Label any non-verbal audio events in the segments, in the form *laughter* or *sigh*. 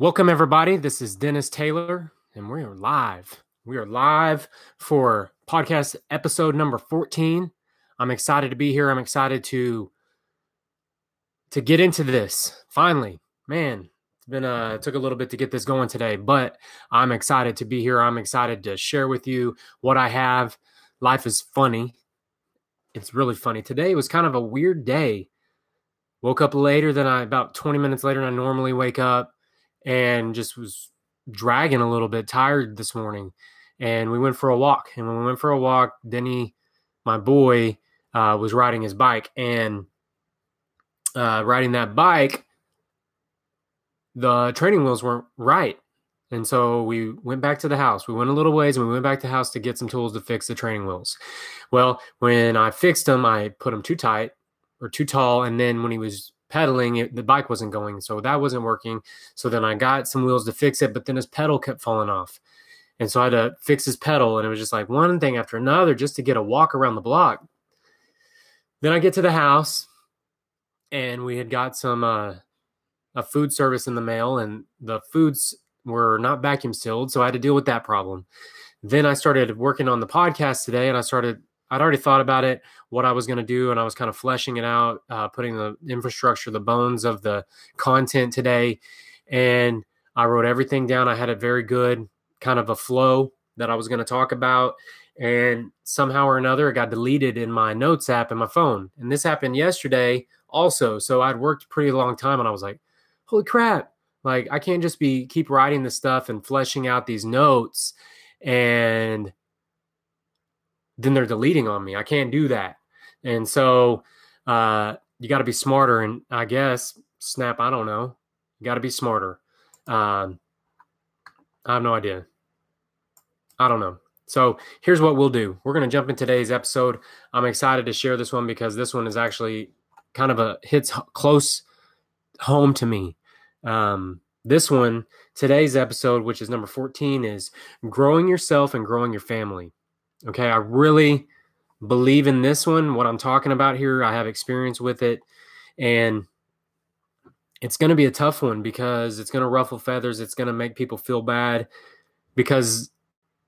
Welcome, everybody. This is Dennis Taylor, and we are live. We are live for podcast episode number 14. I'm excited to be here. I'm excited to to get into this. Finally, man, it's been a it took a little bit to get this going today, but I'm excited to be here. I'm excited to share with you what I have. Life is funny. It's really funny. Today was kind of a weird day. Woke up later than I about 20 minutes later than I normally wake up and just was dragging a little bit tired this morning. And we went for a walk and when we went for a walk denny my boy uh, was riding his bike and uh, riding that bike the training wheels weren't right. And so we went back to the house. We went a little ways and we went back to the house to get some tools to fix the training wheels. Well when i fixed them i put them too tight or too tall and then when he was pedaling, it, the bike wasn't going. So that wasn't working. So then I got some wheels to fix it, but then his pedal kept falling off. And so I had to fix his pedal. And it was just like one thing after another just to get a walk around the block. Then I get to the house and we had got some, uh, a food service in the mail and the foods were not vacuum sealed. So I had to deal with that problem. Then I started working on the podcast today and I started I'd already thought about it, what I was going to do, and I was kind of fleshing it out, uh, putting the infrastructure, the bones of the content today. And I wrote everything down. I had a very good kind of a flow that I was going to talk about. And somehow or another, it got deleted in my notes app in my phone. And this happened yesterday also. So I'd worked pretty long time and I was like, holy crap. Like I can't just be keep writing this stuff and fleshing out these notes and then they're deleting on me. I can't do that. And so uh, you got to be smarter. And I guess Snap, I don't know. You got to be smarter. Um, I have no idea. I don't know. So here's what we'll do. We're going to jump in today's episode. I'm excited to share this one because this one is actually kind of a hits close home to me. Um, this one, today's episode, which is number 14, is growing yourself and growing your family. Okay, I really believe in this one. What I'm talking about here, I have experience with it, and it's going to be a tough one because it's going to ruffle feathers. It's going to make people feel bad because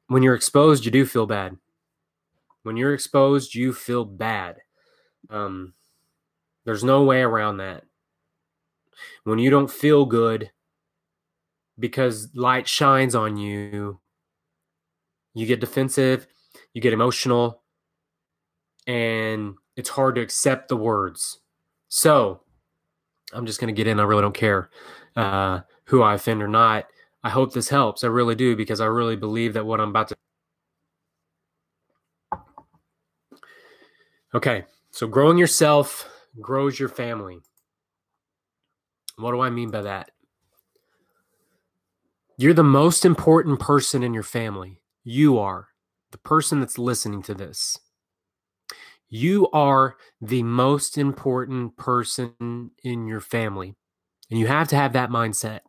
when you're exposed, you do feel bad. When you're exposed, you feel bad. Um, there's no way around that. When you don't feel good because light shines on you, you get defensive you get emotional, and it's hard to accept the words. So I'm just going to get in. I really don't care uh, who I offend or not. I hope this helps. I really do because I really believe that what I'm about to. Okay, so growing yourself grows your family. What do I mean by that? You're the most important person in your family. You are the person that's listening to this, you are the most important person in your family. And you have to have that mindset.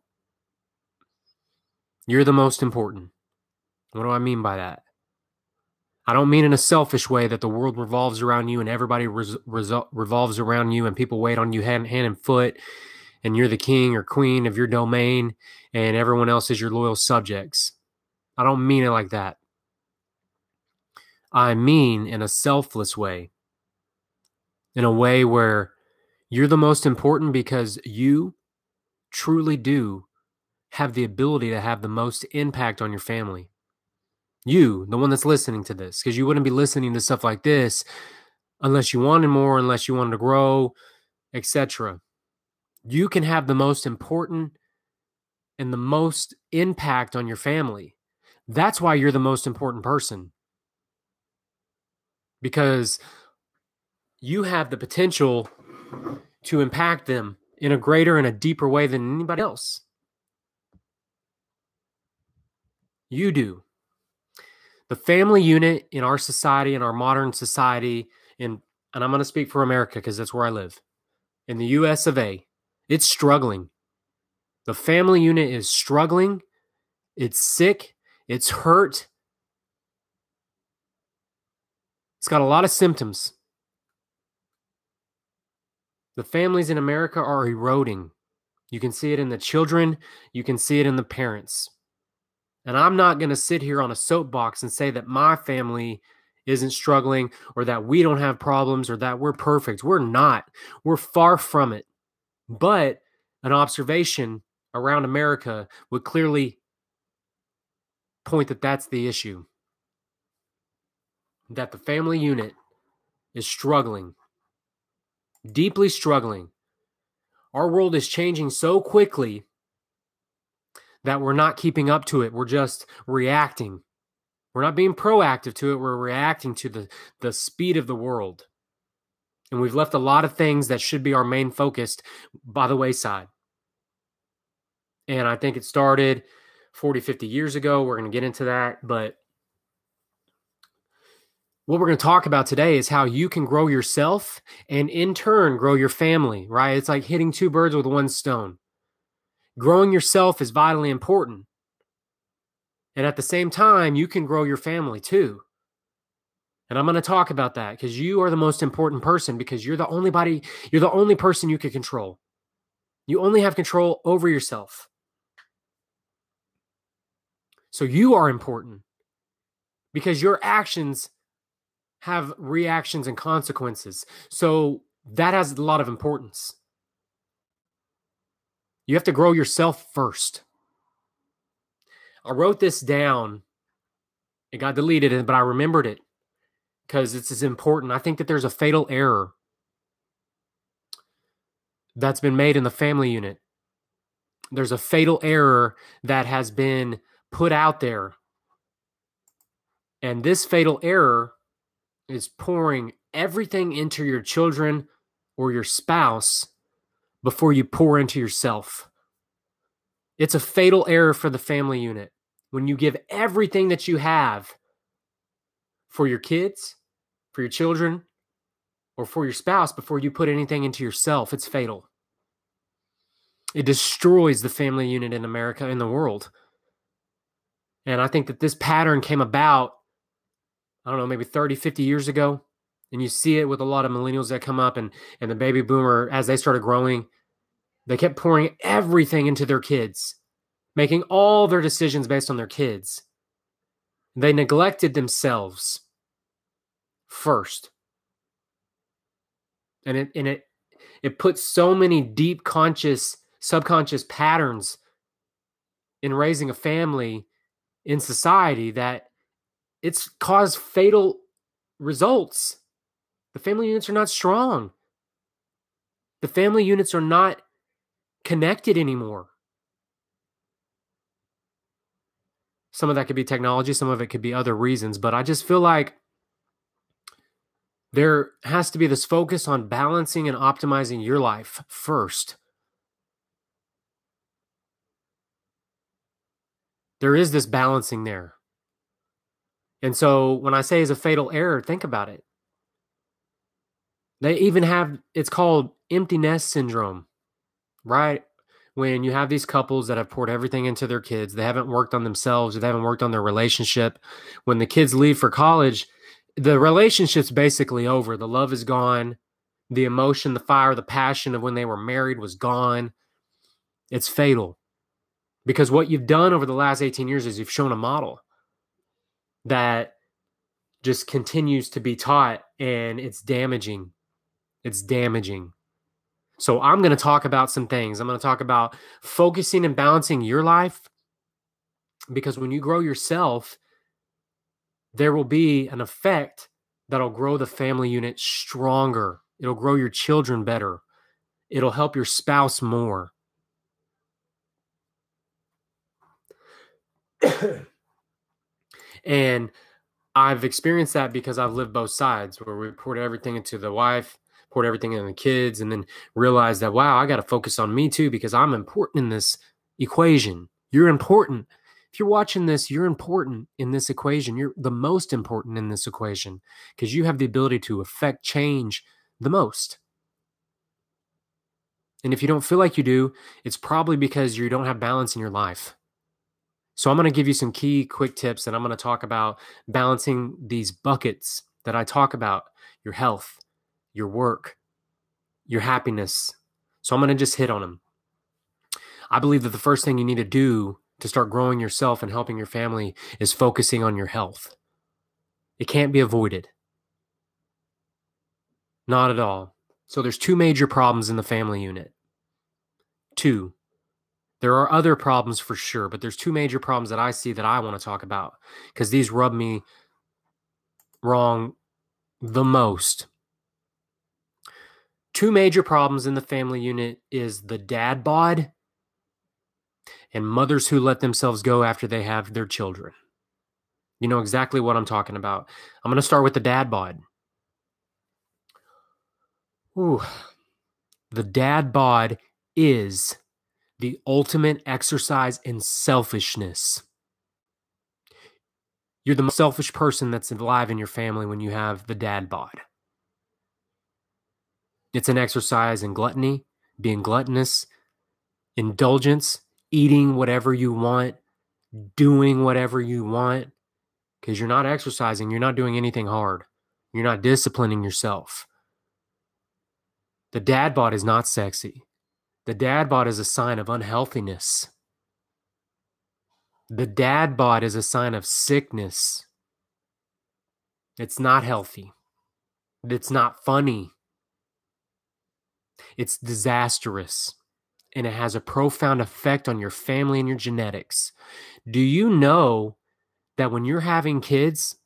You're the most important. What do I mean by that? I don't mean in a selfish way that the world revolves around you and everybody res- resol- revolves around you and people wait on you hand, hand and foot and you're the king or queen of your domain and everyone else is your loyal subjects. I don't mean it like that. I mean in a selfless way, in a way where you're the most important because you truly do have the ability to have the most impact on your family. You, the one that's listening to this, because you wouldn't be listening to stuff like this unless you wanted more, unless you wanted to grow, etc. You can have the most important and the most impact on your family. That's why you're the most important person because you have the potential to impact them in a greater and a deeper way than anybody else. You do. The family unit in our society, in our modern society, in and I'm going to speak for America because that's where I live. In the US of A, it's struggling. The family unit is struggling. It's sick. It's hurt. It's got a lot of symptoms. The families in America are eroding. You can see it in the children, you can see it in the parents. And I'm not going to sit here on a soapbox and say that my family isn't struggling or that we don't have problems or that we're perfect. We're not. We're far from it. But an observation around America would clearly point that that's the issue. That the family unit is struggling, deeply struggling. Our world is changing so quickly that we're not keeping up to it. We're just reacting. We're not being proactive to it. We're reacting to the, the speed of the world. And we've left a lot of things that should be our main focus by the wayside. And I think it started 40, 50 years ago. We're going to get into that. But what we're going to talk about today is how you can grow yourself and in turn grow your family, right? It's like hitting two birds with one stone. Growing yourself is vitally important. And at the same time, you can grow your family too. And I'm going to talk about that because you are the most important person because you're the only body, you're the only person you can control. You only have control over yourself. So you are important because your actions have reactions and consequences. So that has a lot of importance. You have to grow yourself first. I wrote this down. It got deleted, but I remembered it because it's important. I think that there's a fatal error that's been made in the family unit. There's a fatal error that has been put out there. And this fatal error is pouring everything into your children or your spouse before you pour into yourself. It's a fatal error for the family unit when you give everything that you have for your kids, for your children, or for your spouse before you put anything into yourself. It's fatal. It destroys the family unit in America and the world. And I think that this pattern came about, I don't know, maybe 30, 50 years ago. And you see it with a lot of millennials that come up and, and the baby boomer, as they started growing, they kept pouring everything into their kids, making all their decisions based on their kids. They neglected themselves first. And it and it it puts so many deep conscious subconscious patterns in raising a family in society that it's caused fatal results. The family units are not strong. The family units are not connected anymore. Some of that could be technology, some of it could be other reasons, but I just feel like there has to be this focus on balancing and optimizing your life first. There is this balancing there. And so when I say is a fatal error, think about it. They even have it's called empty nest syndrome right? When you have these couples that have poured everything into their kids, they haven't worked on themselves, they haven't worked on their relationship. When the kids leave for college, the relationship's basically over. The love is gone. The emotion, the fire, the passion of when they were married was gone. It's fatal. Because what you've done over the last 18 years is you've shown a model that just continues to be taught and it's damaging. It's damaging. So I'm going to talk about some things. I'm going to talk about focusing and balancing your life because when you grow yourself, there will be an effect that'll grow the family unit stronger. It'll grow your children better. It'll help your spouse more. *coughs* and I've experienced that because I've lived both sides where we poured everything into the wife poured everything into the kids and then realized that wow i got to focus on me too because i'm important in this equation. You're important. If you're watching this you're important in this equation. You're the most important in this equation because you have the ability to affect change the most. And if you don't feel like you do it's probably because you don't have balance in your life so i'm going to give you some key quick tips and i'm going to talk about balancing these buckets that i talk about your health your work, your happiness. So I'm going to just hit on them. I believe that the first thing you need to do to start growing yourself and helping your family is focusing on your health. It can't be avoided. Not at all. So there's two major problems in the family unit. Two. There are other problems for sure, but there's two major problems that I see that I want to talk about because these rub me wrong the most. Two major problems in the family unit is the dad bod and mothers who let themselves go after they have their children. You know exactly what I'm talking about. I'm going to start with the dad bod. Ooh. The dad bod is the ultimate exercise in selfishness. You're the most selfish person that's alive in your family when you have the dad bod. It's an exercise in gluttony, being gluttonous, indulgence, eating whatever you want, doing whatever you want, because you're not exercising, you're not doing anything hard, you're not disciplining yourself. The dad bod is not sexy. The dad bod is a sign of unhealthiness. The dad bod is a sign of sickness. It's not healthy. It's not funny. It's disastrous and it has a profound effect on your family and your genetics. Do you know that when you're having kids,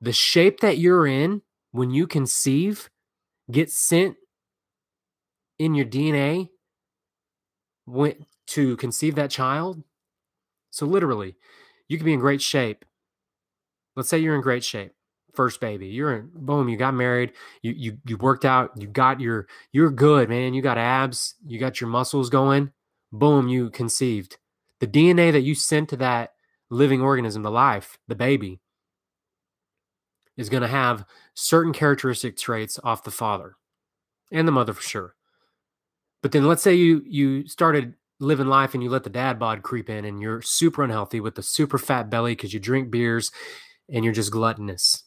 the shape that you're in when you conceive gets sent in your DNA to conceive that child? So, literally, you could be in great shape. Let's say you're in great shape first baby. You're in boom, you got married, you you you worked out, you got your you're good, man. You got abs, you got your muscles going. Boom, you conceived. The DNA that you sent to that living organism, the life, the baby, is going to have certain characteristic traits off the father and the mother for sure. But then let's say you you started living life and you let the dad bod creep in and you're super unhealthy with the super fat belly because you drink beers and you're just gluttonous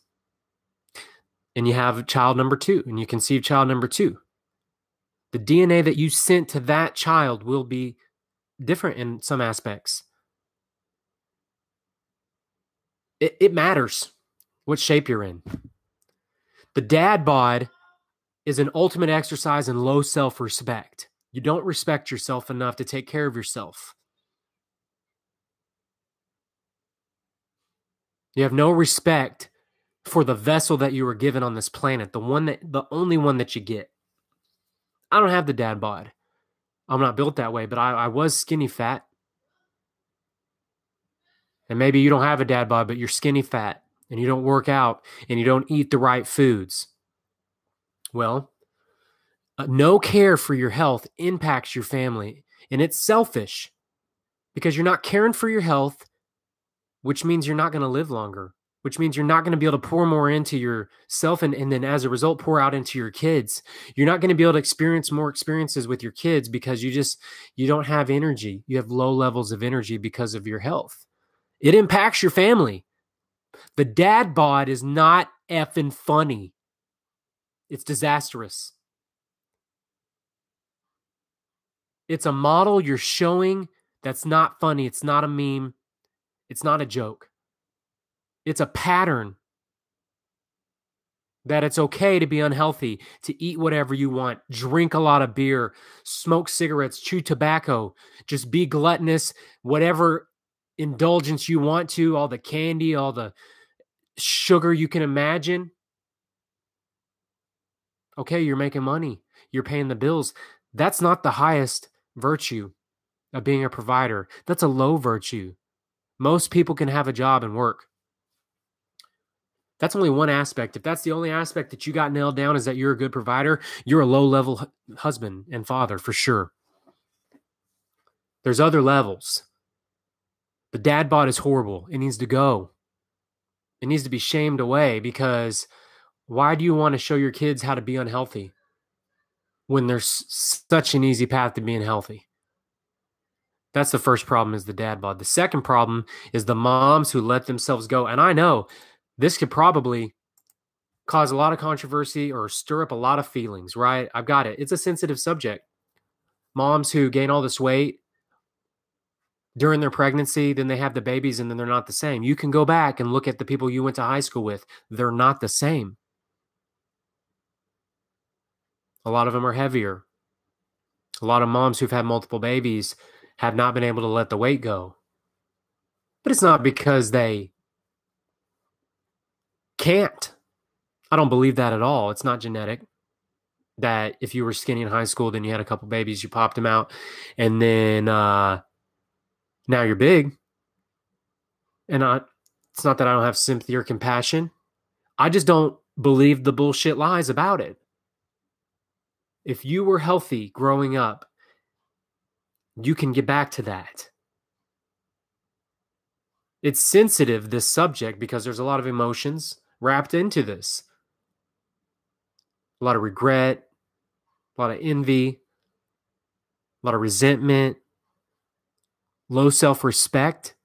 and you have child number two and you conceive child number two, the DNA that you sent to that child will be different in some aspects. It, it matters what shape you're in. The dad bod is an ultimate exercise in low self respect. You don't respect yourself enough to take care of yourself. You have no respect for the vessel that you were given on this planet, the one that the only one that you get. I don't have the dad bod. I'm not built that way, but I, I was skinny fat. And maybe you don't have a dad bod, but you're skinny fat and you don't work out and you don't eat the right foods. Well, uh, no care for your health impacts your family, and it's selfish because you're not caring for your health, which means you're not going to live longer which means you're not going to be able to pour more into yourself and, and then as a result pour out into your kids. You're not going to be able to experience more experiences with your kids because you just you don't have energy. You have low levels of energy because of your health. It impacts your family. The dad bod is not effing funny it's disastrous. It's a model you're showing that's not funny. It's not a meme. It's not a joke. It's a pattern that it's okay to be unhealthy, to eat whatever you want, drink a lot of beer, smoke cigarettes, chew tobacco, just be gluttonous, whatever indulgence you want to, all the candy, all the sugar you can imagine. Okay, you're making money, you're paying the bills. That's not the highest virtue of being a provider. That's a low virtue. Most people can have a job and work. That's only one aspect. If that's the only aspect that you got nailed down is that you're a good provider, you're a low level husband and father for sure. There's other levels. The dad bod is horrible. It needs to go. It needs to be shamed away because why do you want to show your kids how to be unhealthy when there's such an easy path to being healthy? That's the first problem is the dad bod. The second problem is the moms who let themselves go. And I know this could probably cause a lot of controversy or stir up a lot of feelings, right? I've got it. It's a sensitive subject. Moms who gain all this weight, during their pregnancy, then they have the babies and then they're not the same. You can go back and look at the people you went to high school with, they're not the same. A lot of them are heavier. A lot of moms who've had multiple babies have not been able to let the weight go. But it's not because they can't. I don't believe that at all. It's not genetic. That if you were skinny in high school, then you had a couple babies, you popped them out, and then uh, now you're big. And I, it's not that I don't have sympathy or compassion. I just don't believe the bullshit lies about it. If you were healthy growing up, you can get back to that. It's sensitive, this subject, because there's a lot of emotions wrapped into this. A lot of regret, a lot of envy, a lot of resentment, low self respect.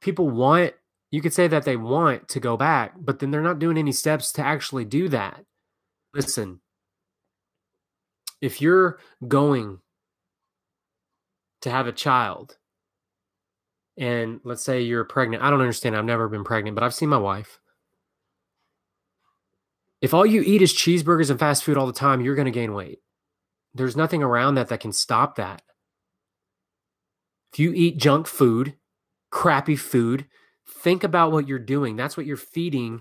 People want, you could say that they want to go back, but then they're not doing any steps to actually do that. Listen, if you're going to have a child, and let's say you're pregnant, I don't understand. I've never been pregnant, but I've seen my wife. If all you eat is cheeseburgers and fast food all the time, you're going to gain weight. There's nothing around that that can stop that. If you eat junk food, crappy food, think about what you're doing. That's what you're feeding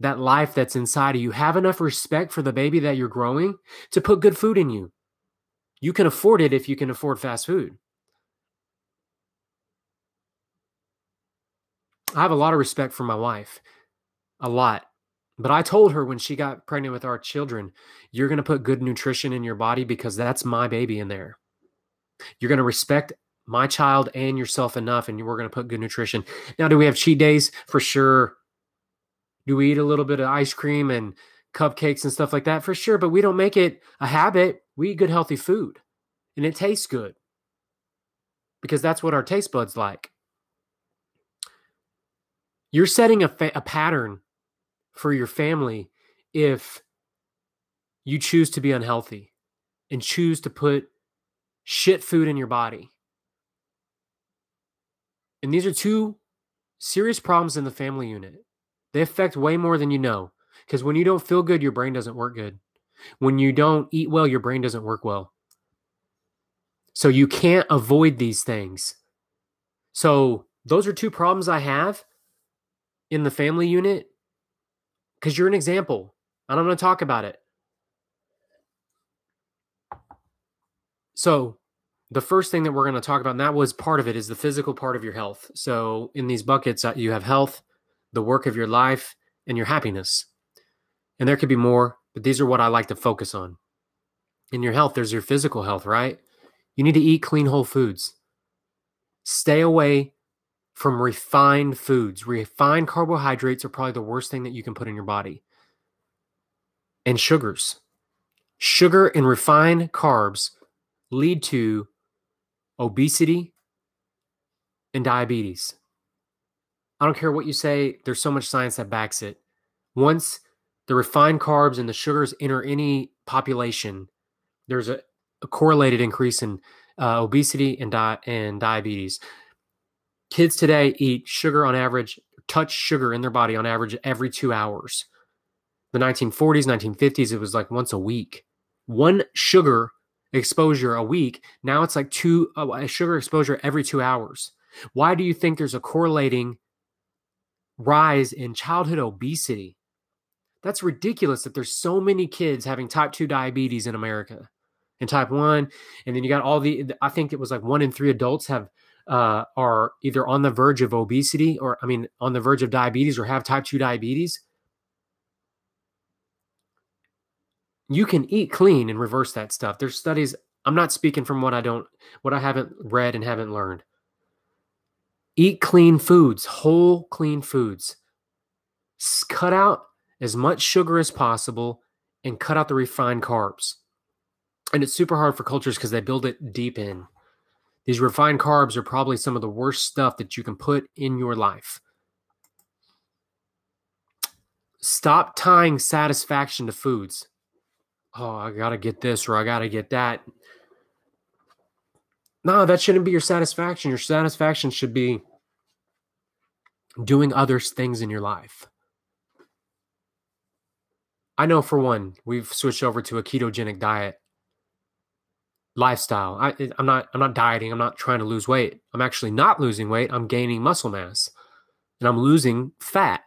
that life that's inside of you. Have enough respect for the baby that you're growing to put good food in you. You can afford it if you can afford fast food. I have a lot of respect for my wife, a lot. But I told her when she got pregnant with our children, you're going to put good nutrition in your body because that's my baby in there. You're going to respect my child and yourself enough, and we're going to put good nutrition. Now, do we have cheat days? For sure. Do we eat a little bit of ice cream and cupcakes and stuff like that? For sure, but we don't make it a habit. We eat good, healthy food, and it tastes good because that's what our taste buds like. You're setting a, fa- a pattern for your family if you choose to be unhealthy and choose to put shit food in your body. And these are two serious problems in the family unit. They affect way more than you know. Because when you don't feel good, your brain doesn't work good. When you don't eat well, your brain doesn't work well. So you can't avoid these things. So those are two problems I have in the family unit because you're an example. And I'm going to talk about it. So the first thing that we're going to talk about, and that was part of it, is the physical part of your health. So in these buckets, uh, you have health, the work of your life, and your happiness. And there could be more, but these are what I like to focus on. In your health, there's your physical health, right? You need to eat clean whole foods. Stay away from refined foods. Refined carbohydrates are probably the worst thing that you can put in your body. And sugars. Sugar and refined carbs lead to obesity and diabetes. I don't care what you say, there's so much science that backs it. Once the refined carbs and the sugars enter any population, there's a, a correlated increase in uh, obesity and, di- and diabetes. Kids today eat sugar on average, touch sugar in their body on average every two hours. The 1940s, 1950s, it was like once a week. One sugar exposure a week. Now it's like two uh, sugar exposure every two hours. Why do you think there's a correlating rise in childhood obesity. That's ridiculous that there's so many kids having type 2 diabetes in America and type 1 and then you got all the I think it was like 1 in 3 adults have uh, are either on the verge of obesity or I mean on the verge of diabetes or have type 2 diabetes. You can eat clean and reverse that stuff. There's studies I'm not speaking from what I don't what I haven't read and haven't learned. Eat clean foods, whole clean foods. Cut out as much sugar as possible and cut out the refined carbs. And it's super hard for cultures because they build it deep in. These refined carbs are probably some of the worst stuff that you can put in your life. Stop tying satisfaction to foods. Oh, I got to get this or I got to get that. No, that shouldn't be your satisfaction. Your satisfaction should be doing other things in your life. I know for one, we've switched over to a ketogenic diet lifestyle. I, I'm not I'm not dieting. I'm not trying to lose weight. I'm actually not losing weight. I'm gaining muscle mass, and I'm losing fat.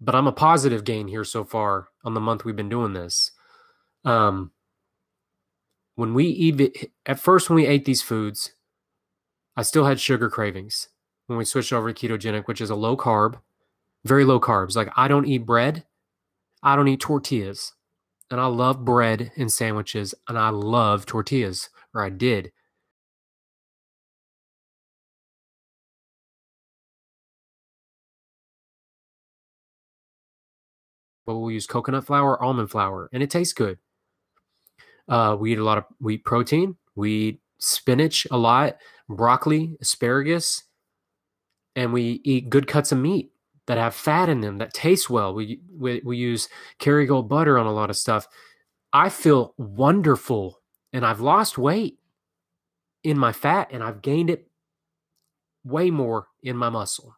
But I'm a positive gain here so far on the month we've been doing this. Um, when we eat at first when we ate these foods, I still had sugar cravings. When we switched over to ketogenic, which is a low carb, very low carbs. Like I don't eat bread, I don't eat tortillas and I love bread and sandwiches, and I love tortillas, or I did. But we'll use coconut flour, almond flour, and it tastes good. Uh, we eat a lot of we eat protein. We eat spinach a lot, broccoli, asparagus, and we eat good cuts of meat that have fat in them that taste well. We we, we use Kerrygold butter on a lot of stuff. I feel wonderful and I've lost weight in my fat and I've gained it way more in my muscle.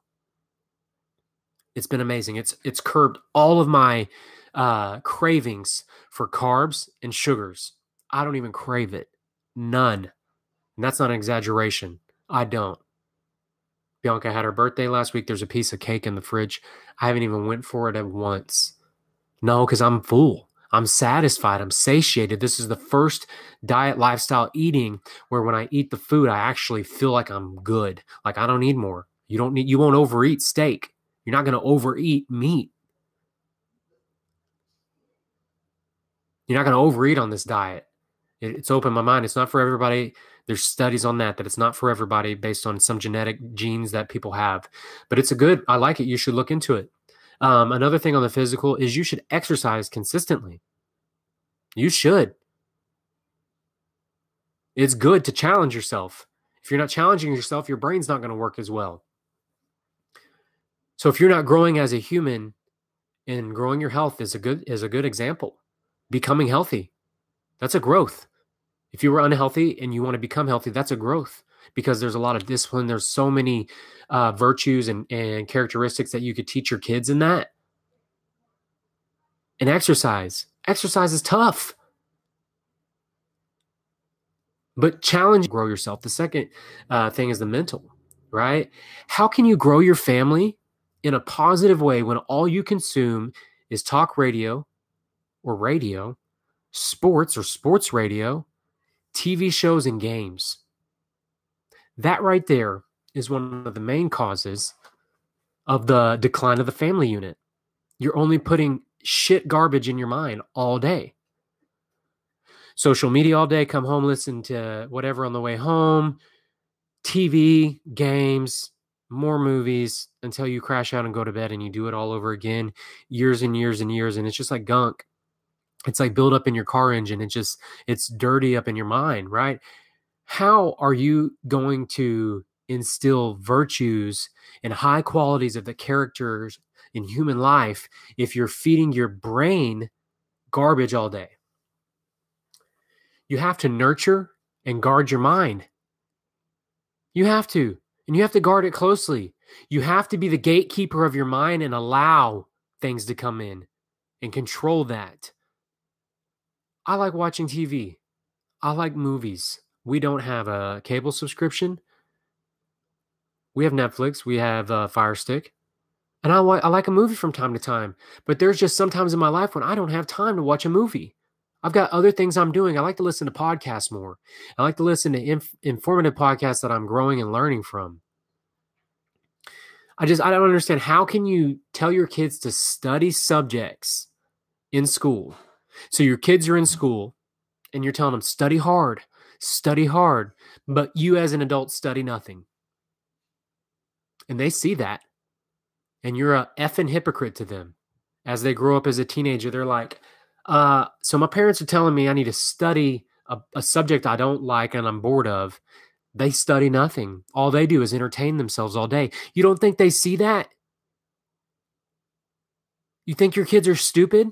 It's been amazing. It's it's curbed all of my uh, cravings for carbs and sugars. I don't even crave it. None. And that's not an exaggeration. I don't. Bianca had her birthday last week. There's a piece of cake in the fridge. I haven't even went for it at once. No, because I'm full. I'm satisfied. I'm satiated. This is the first diet lifestyle eating where when I eat the food, I actually feel like I'm good. Like I don't need more. You don't need you won't overeat steak. You're not going to overeat meat. You're not going to overeat on this diet. It's opened my mind. It's not for everybody. There's studies on that that it's not for everybody based on some genetic genes that people have. But it's a good. I like it. You should look into it. Um, another thing on the physical is you should exercise consistently. You should. It's good to challenge yourself. If you're not challenging yourself, your brain's not going to work as well. So if you're not growing as a human and growing your health is a good is a good example. Becoming healthy. That's a growth. If you were unhealthy and you want to become healthy, that's a growth because there's a lot of discipline. There's so many uh, virtues and, and characteristics that you could teach your kids in that. And exercise. Exercise is tough. But challenge, grow yourself. The second uh, thing is the mental, right? How can you grow your family in a positive way when all you consume is talk radio or radio, sports or sports radio, TV shows and games. That right there is one of the main causes of the decline of the family unit. You're only putting shit garbage in your mind all day. Social media all day, come home, listen to whatever on the way home, TV, games, more movies until you crash out and go to bed and you do it all over again, years and years and years. And it's just like gunk it's like build up in your car engine it just it's dirty up in your mind right? How are you going to instill virtues and high qualities of the characters in human life if you're feeding your brain garbage all day? You have to nurture and guard your mind. You have to and you have to guard it closely. You have to be the gatekeeper of your mind and allow things to come in and control that I like watching TV. I like movies. We don't have a cable subscription. We have Netflix. We have uh, Fire Stick. And I, I like a movie from time to time. But there's just sometimes in my life when I don't have time to watch a movie. I've got other things I'm doing. I like to listen to podcasts more. I like to listen to inf- informative podcasts that I'm growing and learning from. I just I don't understand how can you tell your kids to study subjects in school so your kids are in school and you're telling them study hard, study hard, but you as an adult study nothing. And they see that. And you're a effing hypocrite to them. As they grow up as a teenager, they're like, uh, so my parents are telling me I need to study a, a subject I don't like and I'm bored of. They study nothing. All they do is entertain themselves all day. You don't think they see that? You think your kids are stupid?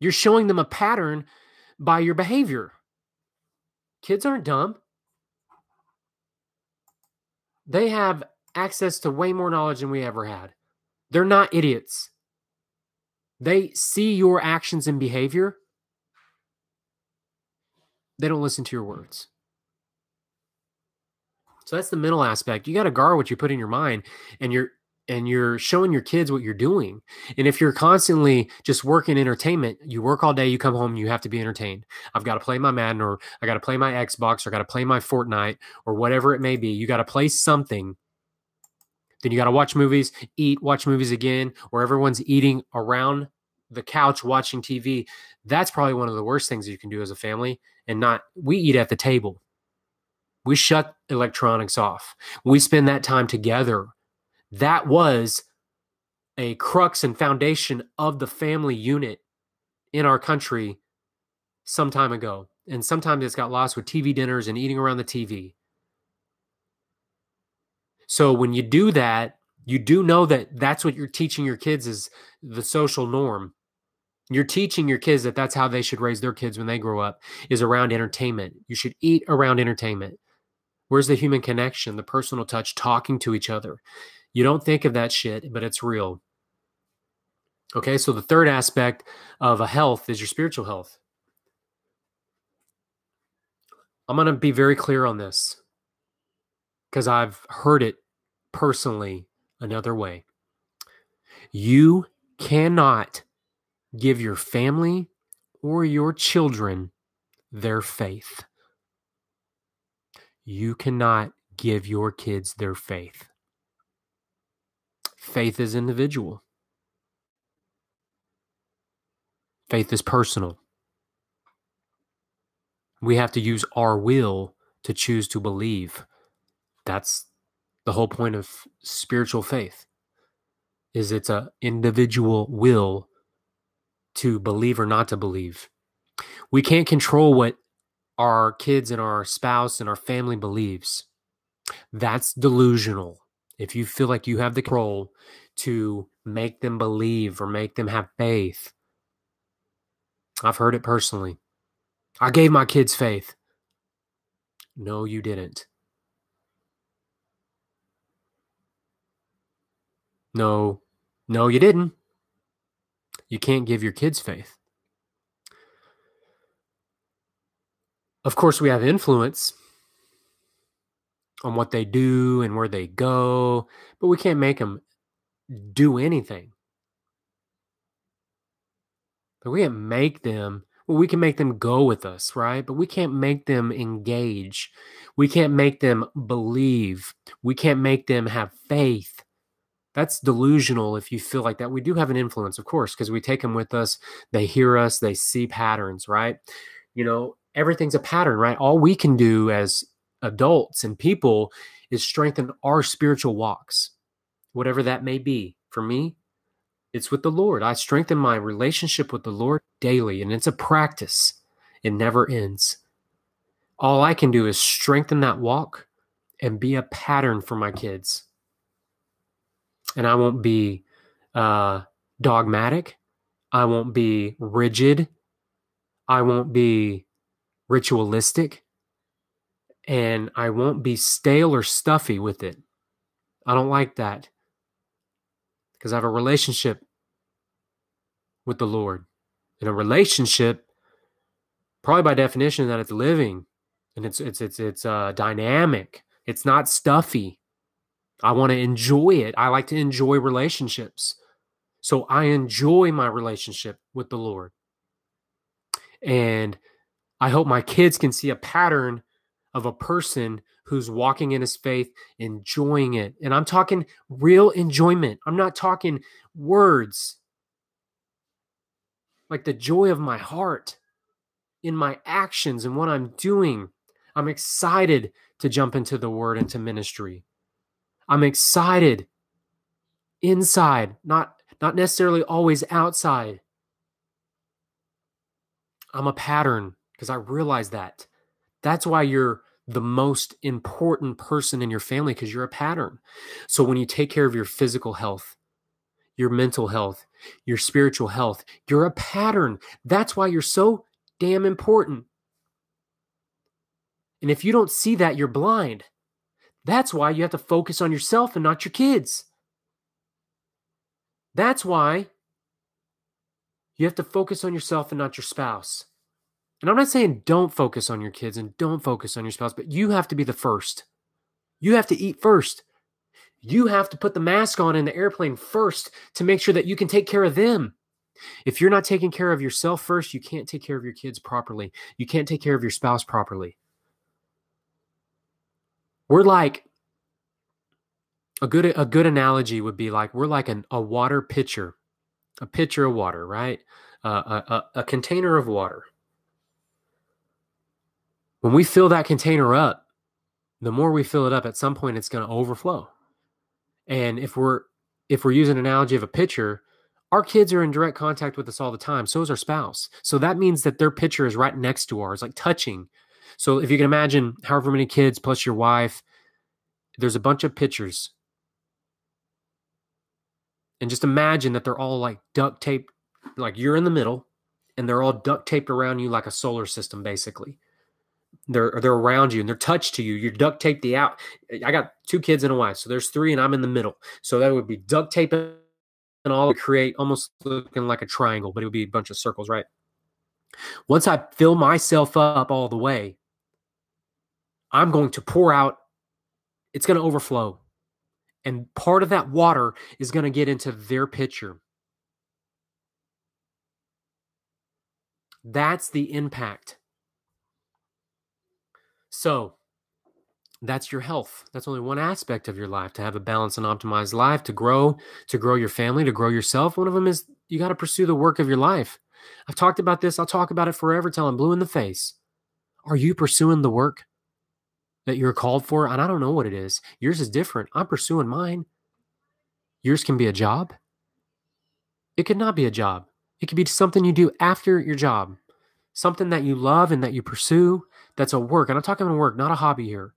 You're showing them a pattern by your behavior. Kids aren't dumb. They have access to way more knowledge than we ever had. They're not idiots. They see your actions and behavior. They don't listen to your words. So that's the mental aspect. You got to guard what you put in your mind and your and you're showing your kids what you're doing. And if you're constantly just working entertainment, you work all day, you come home, you have to be entertained. I've got to play my Madden or I got to play my Xbox or I got to play my Fortnite or whatever it may be. You got to play something. Then you got to watch movies, eat, watch movies again, or everyone's eating around the couch watching TV. That's probably one of the worst things you can do as a family and not we eat at the table. We shut electronics off. We spend that time together that was a crux and foundation of the family unit in our country some time ago. And sometimes it's got lost with TV dinners and eating around the TV. So when you do that, you do know that that's what you're teaching your kids is the social norm. You're teaching your kids that that's how they should raise their kids when they grow up is around entertainment. You should eat around entertainment. Where's the human connection, the personal touch, talking to each other? You don't think of that shit, but it's real. Okay, so the third aspect of a health is your spiritual health. I'm going to be very clear on this because I've heard it personally another way. You cannot give your family or your children their faith. You cannot give your kids their faith. Faith is individual. Faith is personal. We have to use our will to choose to believe. That's the whole point of spiritual faith. Is it's a individual will to believe or not to believe. We can't control what our kids and our spouse and our family believes. That's delusional if you feel like you have the control to make them believe or make them have faith, I've heard it personally. I gave my kids faith. No, you didn't. No, no, you didn't. You can't give your kids faith. Of course, we have influence on what they do and where they go, but we can't make them do anything. But we can't make them, well, we can make them go with us, right? But we can't make them engage. We can't make them believe. We can't make them have faith. That's delusional if you feel like that. We do have an influence, of course, because we take them with us. They hear us, they see patterns, right? You know, everything's a pattern, right? All we can do as adults and people is strengthen our spiritual walks, whatever that may be. For me, it's with the Lord. I strengthen my relationship with the Lord daily, and it's a practice. It never ends. All I can do is strengthen that walk and be a pattern for my kids. And I won't be uh, dogmatic. I won't be rigid. I won't be ritualistic and I won't be stale or stuffy with it. I don't like that because I have a relationship with the Lord. And a relationship, probably by definition, that it's living and it's it's it's it's uh, dynamic. It's not stuffy. I want to enjoy it. I like to enjoy relationships. So I enjoy my relationship with the Lord. And I hope my kids can see a pattern of a person who's walking in his faith, enjoying it. And I'm talking real enjoyment. I'm not talking words. Like the joy of my heart in my actions and what I'm doing. I'm excited to jump into the word and to ministry. I'm excited inside, not not necessarily always outside. I'm a pattern because I realize that. That's why you're the most important person in your family because you're a pattern. So when you take care of your physical health, your mental health, your spiritual health, you're a pattern. That's why you're so damn important. And if you don't see that, you're blind. That's why you have to focus on yourself and not your kids. That's why you have to focus on yourself and not your spouse. And I'm not saying don't focus on your kids and don't focus on your spouse, but you have to be the first. You have to eat first. You have to put the mask on in the airplane first to make sure that you can take care of them. If you're not taking care of yourself first, you can't take care of your kids properly. You can't take care of your spouse properly. We're like a good a good analogy would be like we're like an, a water pitcher, a pitcher of water, right? Uh, a, a, a container of water. When we fill that container up, the more we fill it up, at some point it's going to overflow. And if we're if we're using an analogy of a pitcher, our kids are in direct contact with us all the time. So is our spouse. So that means that their pitcher is right next to ours, like touching. So if you can imagine however many kids plus your wife, there's a bunch of pitchers. And just imagine that they're all like duct taped, like you're in the middle, and they're all duct taped around you like a solar system, basically. They're they're around you and they're touched to you. You're duct taped the out. I got two kids and a wife, so there's three, and I'm in the middle. So that would be duct taping and all create almost looking like a triangle, but it would be a bunch of circles, right? Once I fill myself up all the way, I'm going to pour out. It's going to overflow, and part of that water is going to get into their pitcher. That's the impact so that's your health. That's only one aspect of your life to have a balanced and optimized life, to grow, to grow your family, to grow yourself. One of them is you got to pursue the work of your life. I've talked about this. I'll talk about it forever till I'm blue in the face. Are you pursuing the work that you're called for? And I don't know what it is. Yours is different. I'm pursuing mine. Yours can be a job. It could not be a job. It could be something you do after your job, something that you love and that you pursue that's a work. And I'm talking about work, not a hobby here.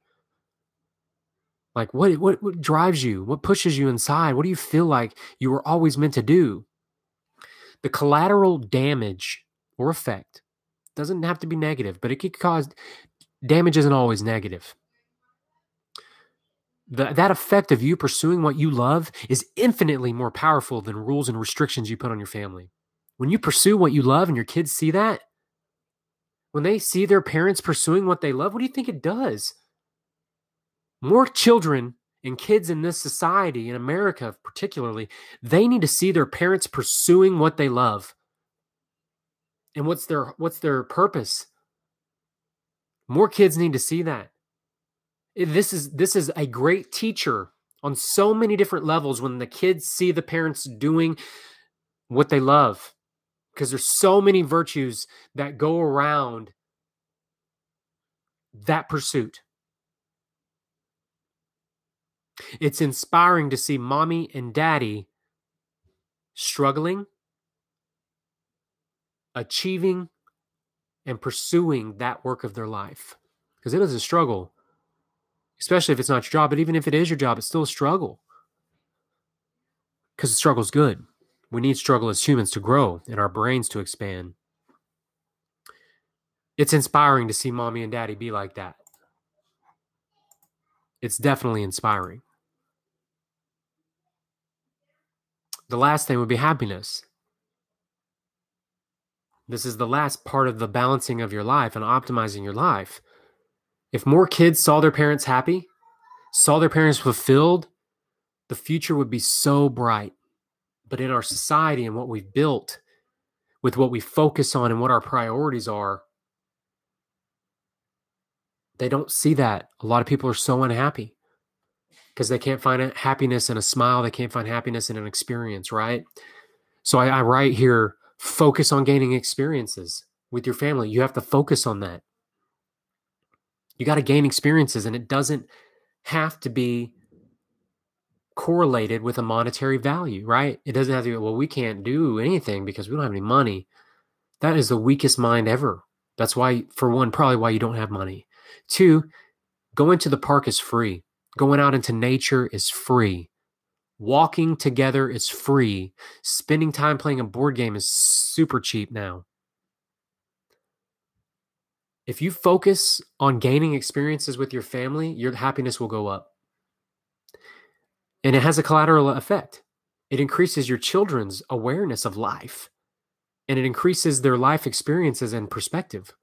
Like what, what what drives you? What pushes you inside? What do you feel like you were always meant to do? The collateral damage or effect doesn't have to be negative, but it could cause damage isn't always negative. The, that effect of you pursuing what you love is infinitely more powerful than rules and restrictions you put on your family. When you pursue what you love and your kids see that, when they see their parents pursuing what they love, what do you think it does? More children and kids in this society, in America particularly, they need to see their parents pursuing what they love. And what's their what's their purpose? More kids need to see that. This is this is a great teacher on so many different levels when the kids see the parents doing what they love because there's so many virtues that go around that pursuit. It's inspiring to see mommy and daddy struggling, achieving, and pursuing that work of their life. Because it is a struggle, especially if it's not your job. But even if it is your job, it's still a struggle. Because the struggle's good. We need struggle as humans to grow and our brains to expand. It's inspiring to see mommy and daddy be like that. It's definitely inspiring. The last thing would be happiness. This is the last part of the balancing of your life and optimizing your life. If more kids saw their parents happy, saw their parents fulfilled, the future would be so bright. But in our society and what we've built, with what we focus on and what our priorities are, they don't see that. A lot of people are so unhappy because they can't find happiness in a smile. They can't find happiness in an experience, right? So I, I write here focus on gaining experiences with your family. You have to focus on that. You got to gain experiences, and it doesn't have to be correlated with a monetary value, right? It doesn't have to be, well, we can't do anything because we don't have any money. That is the weakest mind ever. That's why, for one, probably why you don't have money. Two, going to the park is free. Going out into nature is free. Walking together is free. Spending time playing a board game is super cheap now. If you focus on gaining experiences with your family, your happiness will go up. And it has a collateral effect. It increases your children's awareness of life and it increases their life experiences and perspective.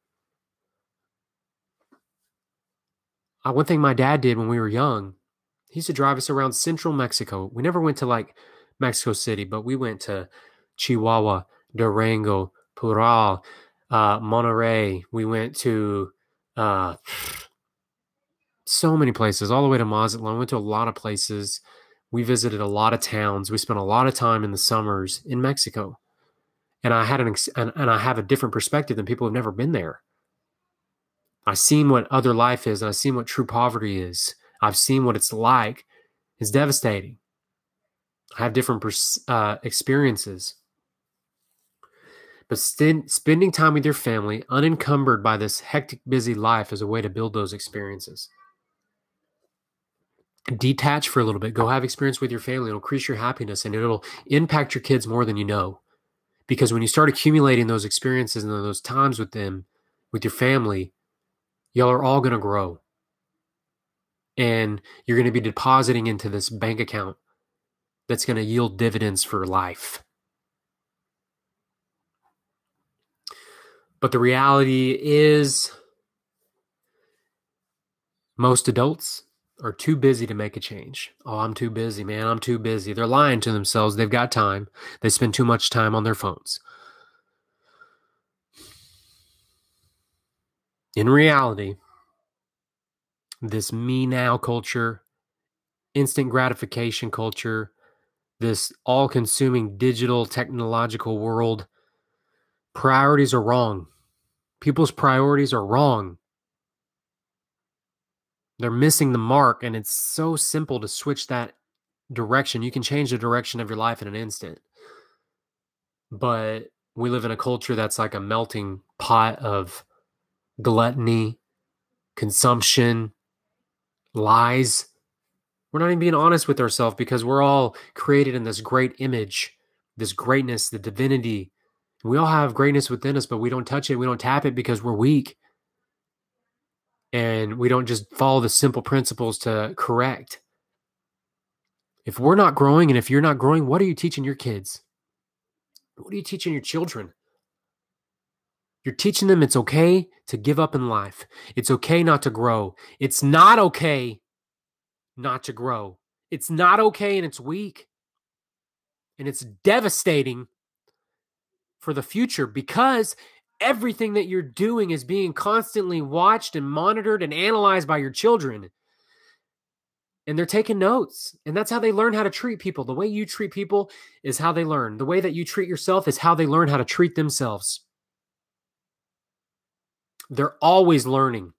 Uh, one thing my dad did when we were young, he used to drive us around central Mexico. We never went to like Mexico City, but we went to Chihuahua, Durango, Parral, uh, Monterrey. We went to uh, *sighs* so many places, all the way to Mazatlan. We went to a lot of places. We visited a lot of towns. We spent a lot of time in the summers in Mexico. And I had an and, and I have a different perspective than people who've never been there. I've seen what other life is, and I've seen what true poverty is. I've seen what it's like. It's devastating. I have different uh, experiences. But st- spending time with your family, unencumbered by this hectic, busy life, is a way to build those experiences. Detach for a little bit. Go have experience with your family. It'll increase your happiness and it'll impact your kids more than you know. Because when you start accumulating those experiences and those times with them, with your family, y'all are all going to grow. And you're going to be depositing into this bank account that's going to yield dividends for life. But the reality is, most adults are too busy to make a change. Oh, I'm too busy, man. I'm too busy. They're lying to themselves. They've got time. They spend too much time on their phones. In reality, this me now culture, instant gratification culture, this all consuming digital technological world, priorities are wrong. People's priorities are wrong. They're missing the mark, and it's so simple to switch that direction. You can change the direction of your life in an instant. But we live in a culture that's like a melting pot of gluttony, consumption, lies. We're not even being honest with ourselves because we're all created in this great image, this greatness, the divinity. We all have greatness within us, but we don't touch it. We don't tap it because we're weak. And we don't just follow the simple principles to correct. If we're not growing and if you're not growing, what are you teaching your kids? What are you teaching your children? You're teaching them it's okay to give up in life. It's okay not to grow. It's not okay not to grow. It's not okay and it's weak. And it's devastating for the future because everything that you're doing is being constantly watched and monitored and analyzed by your children. And they're taking notes. And that's how they learn how to treat people. The way you treat people is how they learn. The way that you treat yourself is how they learn how to treat themselves. They're always learning.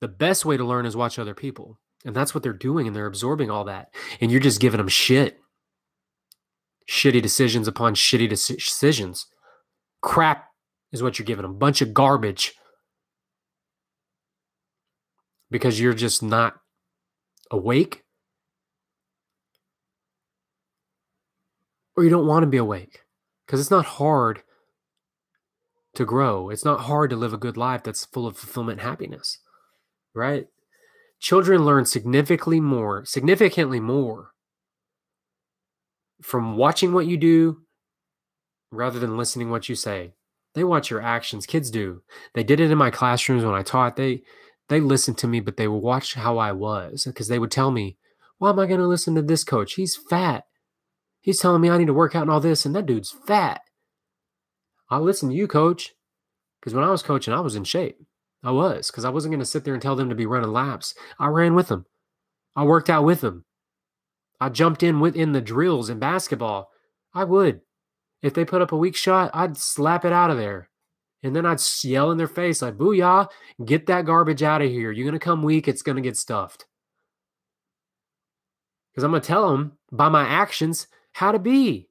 The best way to learn is watch other people. And that's what they're doing. And they're absorbing all that. And you're just giving them shit. Shitty decisions upon shitty decisions. Crap is what you're giving them. Bunch of garbage. Because you're just not awake. Or you don't want to be awake. Because it's not hard to grow. It's not hard to live a good life that's full of fulfillment and happiness, right? Children learn significantly more, significantly more from watching what you do rather than listening what you say. They watch your actions. Kids do. They did it in my classrooms when I taught. They they listened to me, but they would watch how I was because they would tell me, "Why am I going to listen to this coach? He's fat. He's telling me I need to work out and all this, and that dude's fat." I'll listen to you, coach. Because when I was coaching, I was in shape. I was, because I wasn't going to sit there and tell them to be running laps. I ran with them. I worked out with them. I jumped in within the drills in basketball. I would. If they put up a weak shot, I'd slap it out of there. And then I'd yell in their face, like, booyah, get that garbage out of here. You're going to come weak, it's going to get stuffed. Because I'm going to tell them by my actions how to be.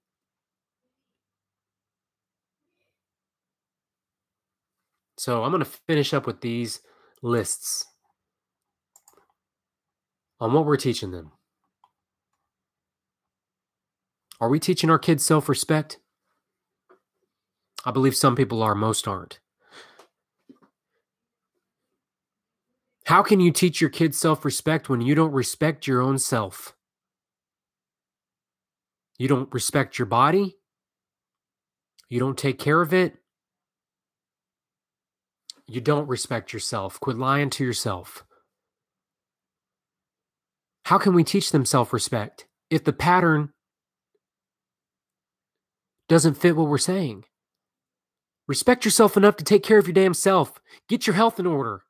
So I'm going to finish up with these lists on what we're teaching them. Are we teaching our kids self respect? I believe some people are, most aren't. How can you teach your kids self respect when you don't respect your own self? You don't respect your body. You don't take care of it. You don't respect yourself. Quit lying to yourself. How can we teach them self respect if the pattern doesn't fit what we're saying? Respect yourself enough to take care of your damn self. Get your health in order.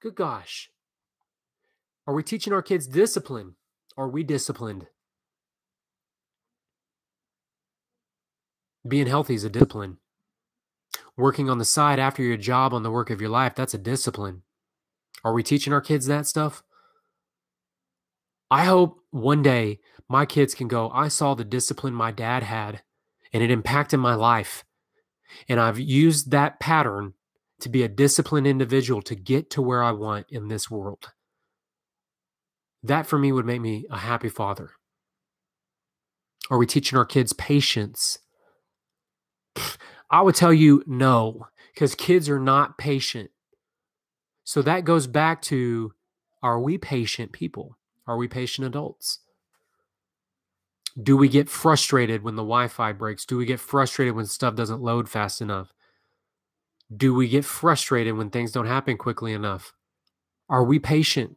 Good gosh. Are we teaching our kids discipline? Are we disciplined? Being healthy is a discipline. Working on the side after your job on the work of your life, that's a discipline. Are we teaching our kids that stuff? I hope one day my kids can go, I saw the discipline my dad had and it impacted my life. And I've used that pattern to be a disciplined individual to get to where I want in this world. That for me would make me a happy father. Are we teaching our kids patience? I would tell you no, because kids are not patient. So that goes back to are we patient people? Are we patient adults? Do we get frustrated when the Wi Fi breaks? Do we get frustrated when stuff doesn't load fast enough? Do we get frustrated when things don't happen quickly enough? Are we patient?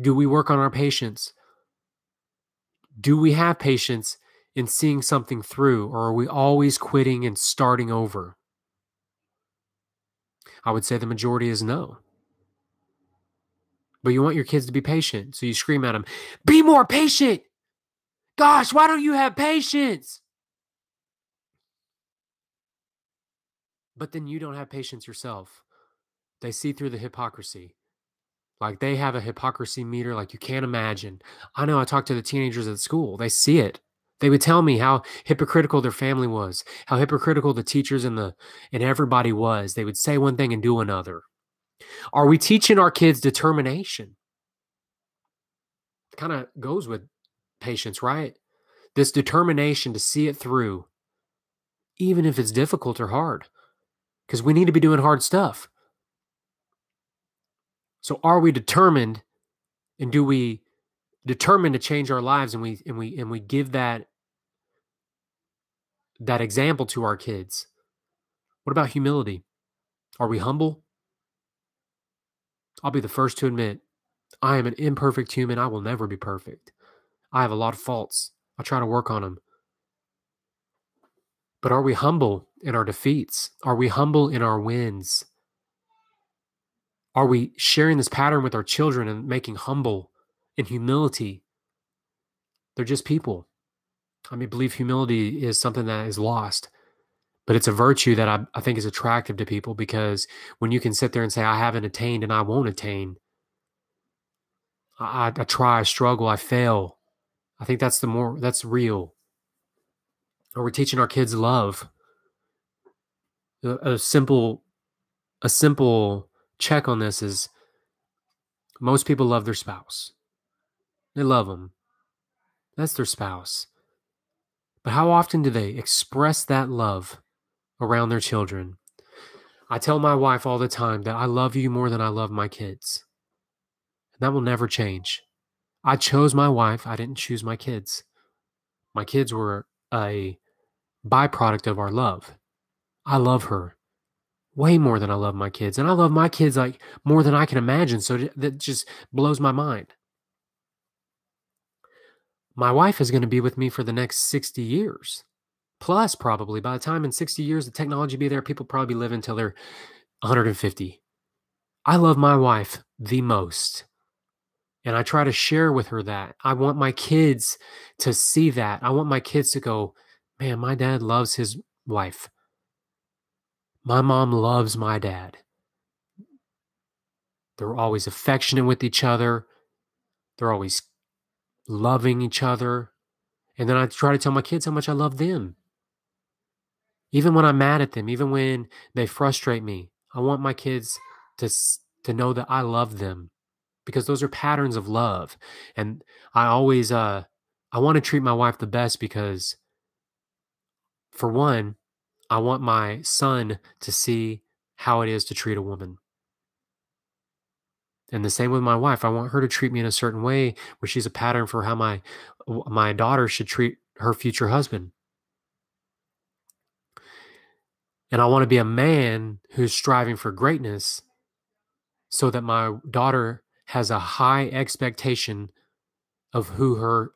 Do we work on our patience? Do we have patience in seeing something through, or are we always quitting and starting over? I would say the majority is no. But you want your kids to be patient, so you scream at them, Be more patient! Gosh, why don't you have patience? But then you don't have patience yourself. They see through the hypocrisy. Like they have a hypocrisy meter like you can't imagine. I know I talked to the teenagers at school. They see it. They would tell me how hypocritical their family was, how hypocritical the teachers and the and everybody was. They would say one thing and do another. Are we teaching our kids determination? Kind of goes with patience, right? This determination to see it through, even if it's difficult or hard, because we need to be doing hard stuff. So, are we determined and do we determine to change our lives and we and we and we give that that example to our kids. What about humility? Are we humble? I'll be the first to admit I am an imperfect human. I will never be perfect. I have a lot of faults. I try to work on them. But are we humble in our defeats? Are we humble in our wins? Are we sharing this pattern with our children and making humble and humility? They're just people. I mean, believe humility is something that is lost, but it's a virtue that I, I think is attractive to people because when you can sit there and say, I haven't attained and I won't attain, I, I try, I struggle, I fail. I think that's the more, that's real. Or we're teaching our kids love. A, a simple, a simple check on this is most people love their spouse. They love them. That's their spouse. But how often do they express that love around their children? I tell my wife all the time that I love you more than I love my kids. And that will never change. I chose my wife, I didn't choose my kids. My kids were a byproduct of our love. I love her way more than I love my kids. And I love my kids like more than I can imagine. So that just blows my mind my wife is going to be with me for the next 60 years plus probably by the time in 60 years the technology be there people probably live until they're 150 i love my wife the most and i try to share with her that. I want my kids to see that. I want my kids to go man my dad loves his wife. My mom loves my dad. They're always affectionate with each other. They're always loving each other. And then I try to tell my kids how much I love them. Even when I'm mad at them, even when they frustrate me, I want my kids to to know that I love them because those are patterns of love. And I always uh I want to treat my wife the best because for one, I want my son to see how it is to treat a woman. And the same with my wife. I want her to treat me in a certain way where she's a pattern for how my my daughter should treat her future husband. And I want to be a man who's striving for greatness so that my daughter has a high expectation of who her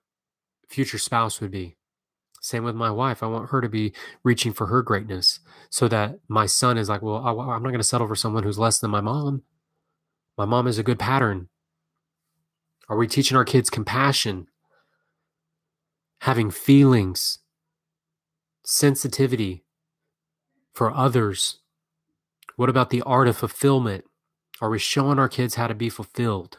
future spouse would be. Same with my wife. I want her to be reaching for her greatness so that my son is like, well, I, I'm not going to settle for someone who's less than my mom. My mom is a good pattern. Are we teaching our kids compassion, having feelings, sensitivity for others? What about the art of fulfillment? Are we showing our kids how to be fulfilled?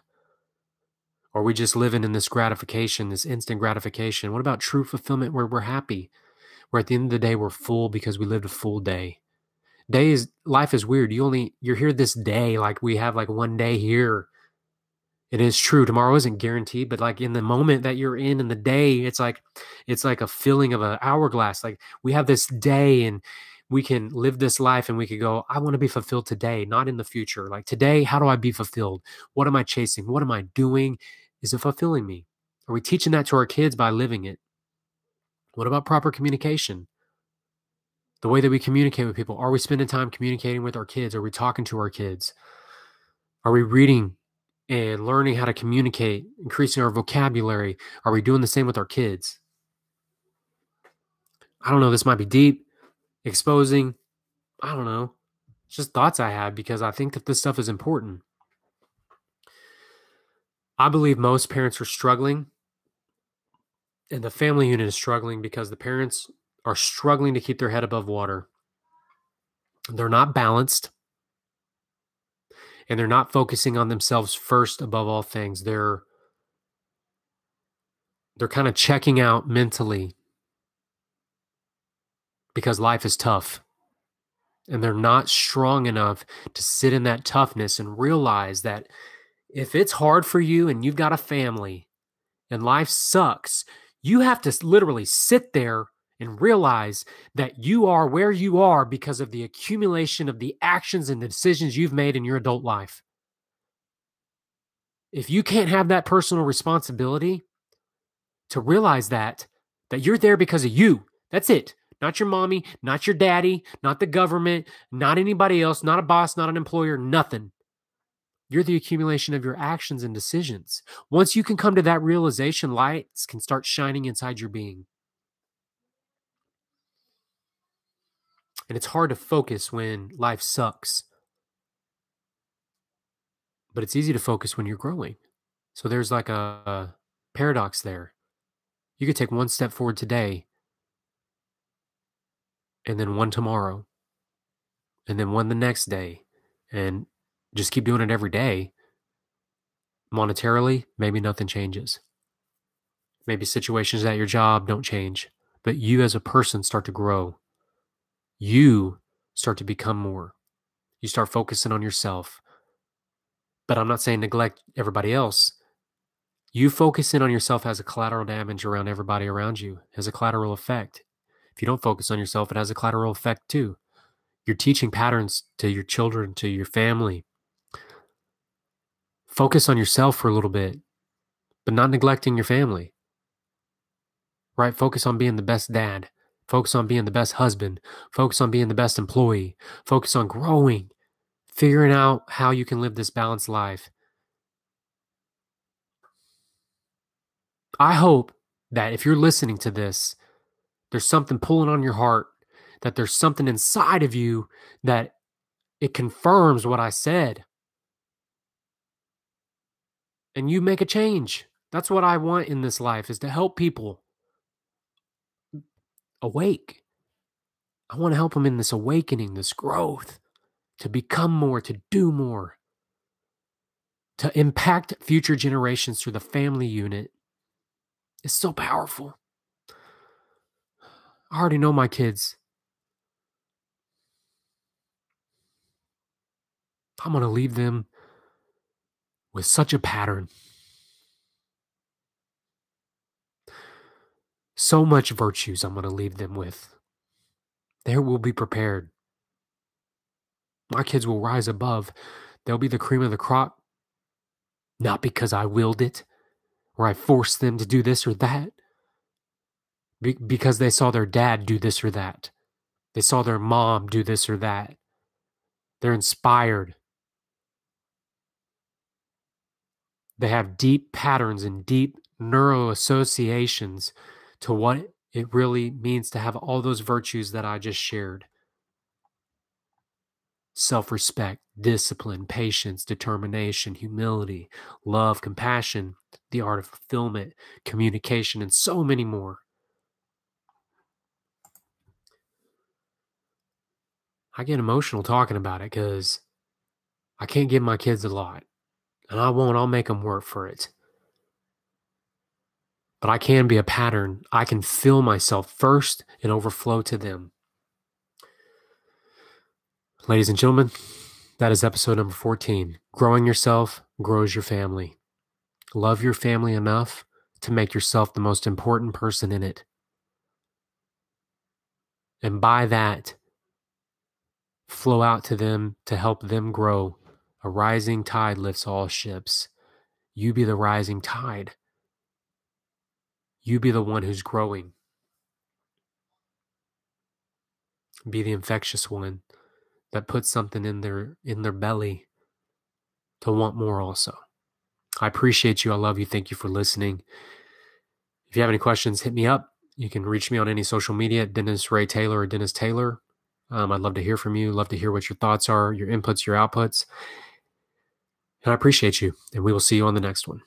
Or are we just living in this gratification, this instant gratification? What about true fulfillment where we're happy? Where at the end of the day we're full because we lived a full day. Day is life is weird. You only you're here this day, like we have like one day here. It is true. Tomorrow isn't guaranteed, but like in the moment that you're in in the day, it's like it's like a filling of an hourglass. Like we have this day and we can live this life and we could go, I want to be fulfilled today, not in the future. Like today, how do I be fulfilled? What am I chasing? What am I doing? Is it fulfilling me? Are we teaching that to our kids by living it? What about proper communication? The way that we communicate with people. Are we spending time communicating with our kids? Are we talking to our kids? Are we reading and learning how to communicate, increasing our vocabulary? Are we doing the same with our kids? I don't know. This might be deep exposing, I don't know, just thoughts I have because I think that this stuff is important. I believe most parents are struggling and the family unit is struggling because the parents are struggling to keep their head above water. They're not balanced and they're not focusing on themselves first above all things. They're they're kind of checking out mentally because life is tough. And they're not strong enough to sit in that toughness and realize that if it's hard for you and you've got a family and life sucks, you have to literally sit there and realize that you are where you are because of the accumulation of the actions and the decisions you've made in your adult life. If you can't have that personal responsibility to realize that that you're there because of you, that's it not your mommy, not your daddy, not the government, not anybody else, not a boss, not an employer, nothing. You're the accumulation of your actions and decisions. Once you can come to that realization, lights can start shining inside your being. And it's hard to focus when life sucks. But it's easy to focus when you're growing. So there's like a, paradox there. You could take one step forward today and then one tomorrow, and then one the next day, and just keep doing it every day, monetarily, maybe nothing changes. Maybe situations at your job don't change, but you as a person start to grow. You start to become more. You start focusing on yourself. But I'm not saying neglect everybody else. You focus in on yourself has a collateral damage around everybody around you, has a collateral effect. If you don't focus on yourself, it has a collateral effect too. You're teaching patterns to your children, to your family. Focus on yourself for a little bit, but not neglecting your family. Right? Focus on being the best dad. Focus on being the best husband. Focus on being the best employee. Focus on growing, figuring out how you can live this balanced life. I hope that if you're listening to this, there's something pulling on your heart, that there's something inside of you that it confirms what I said. And you make a change. That's what I want in this life is to help people awake. I want to help them in this awakening, this growth, to become more, to do more, to impact future generations through the family unit. It's so powerful. I already know my kids. I'm going to leave them with such a pattern. So much virtues I'm going to leave them with. They will be prepared. My kids will rise above. They'll be the cream of the crop Not because I willed it or I forced them to do this or that. Be- because they saw their dad do this or that. They saw their mom do this or that. They're inspired. They have deep patterns and deep neuro associations to what it really means to have all those virtues that I just shared self respect, discipline, patience, determination, humility, love, compassion, the art of fulfillment, communication, and so many more. I get emotional talking about it because I can't give my kids a lot. And I won't, I'll make them work for it. But I can be a pattern. I can fill myself first and overflow to them. Ladies and gentlemen, that is episode number 14. Growing yourself grows your family. Love your family enough to make yourself the most important person in it. And by that, flow out to them to help them grow. A rising tide lifts all ships. You be the rising tide. You be the one who's growing. Be the infectious one that puts something in their in their belly to want more also. I appreciate you. I love you. Thank you for listening. If you have any questions, hit me up. You can reach me on any social media Dennis Ray Taylor or Dennis Taylor. Um, I'd love to hear from you. Love to hear what your thoughts are, your inputs, your outputs. And I appreciate you. And we will see you on the next one.